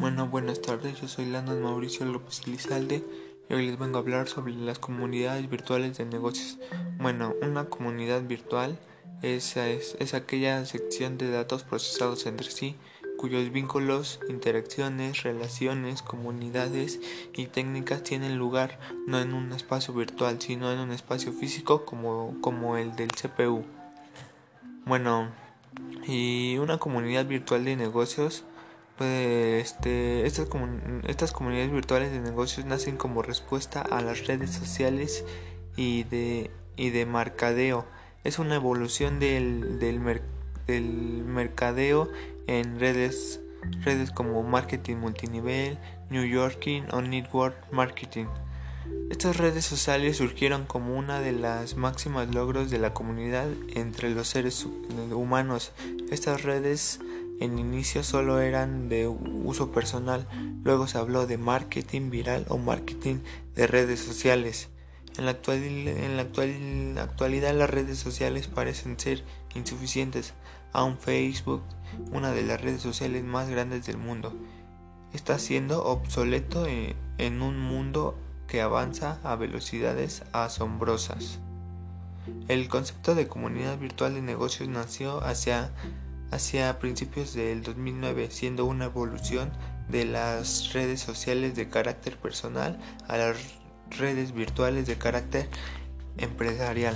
Bueno, buenas tardes, yo soy Landon Mauricio López Elizalde y hoy les vengo a hablar sobre las comunidades virtuales de negocios. Bueno, una comunidad virtual es, es, es aquella sección de datos procesados entre sí cuyos vínculos, interacciones, relaciones, comunidades y técnicas tienen lugar no en un espacio virtual, sino en un espacio físico como, como el del CPU. Bueno, y una comunidad virtual de negocios pues este, estas, estas comunidades virtuales de negocios nacen como respuesta a las redes sociales y de, y de mercadeo. Es una evolución del, del, del mercadeo en redes, redes como marketing multinivel, New Yorking o network marketing. Estas redes sociales surgieron como una de las máximas logros de la comunidad entre los seres humanos. Estas redes en inicio solo eran de uso personal, luego se habló de marketing viral o marketing de redes sociales. En la, en actualidad las redes sociales parecen ser insuficientes. Aún Facebook, una de las redes sociales más grandes del mundo, está siendo obsoleto en un mundo que avanza a velocidades asombrosas. El concepto de comunidad virtual de negocios nació hacia hacia principios del 2009, siendo una evolución de las redes sociales de carácter personal a las redes virtuales de carácter empresarial.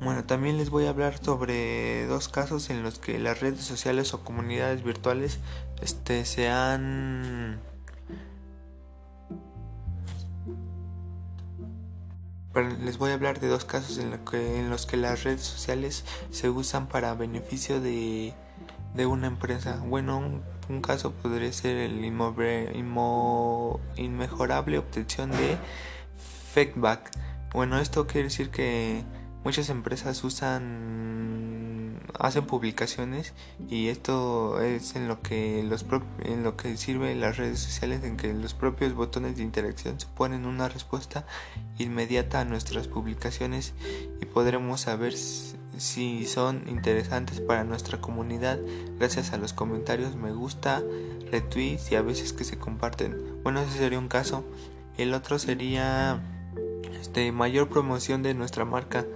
Bueno, también les voy a hablar sobre dos casos en los que las redes sociales o comunidades virtuales este, se han les voy a hablar de dos casos en, los que las redes sociales se usan para beneficio de, una empresa. Bueno, un, caso podría ser el inmejorable obtención de feedback. Bueno, esto quiere decir que muchas empresas usan hacen publicaciones y esto es en lo que los en lo que sirve las redes sociales en que los propios botones de interacción suponen una respuesta inmediata a nuestras publicaciones y podremos saber si son interesantes para nuestra comunidad gracias a los comentarios me gusta retweets y a veces que se comparten. Bueno ese sería un caso. El otro sería este mayor promoción de nuestra marca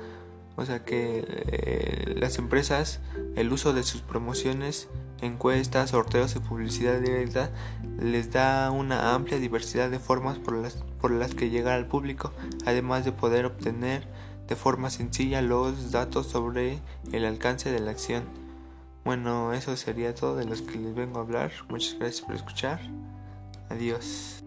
o sea que eh, las empresas, el uso de sus promociones, encuestas, sorteos y publicidad directa les da una amplia diversidad de formas por las, por las que llegar al público, además de poder obtener de forma sencilla los datos sobre el alcance de la acción. Bueno, eso sería todo de los que les vengo a hablar. Muchas gracias por escuchar. Adiós.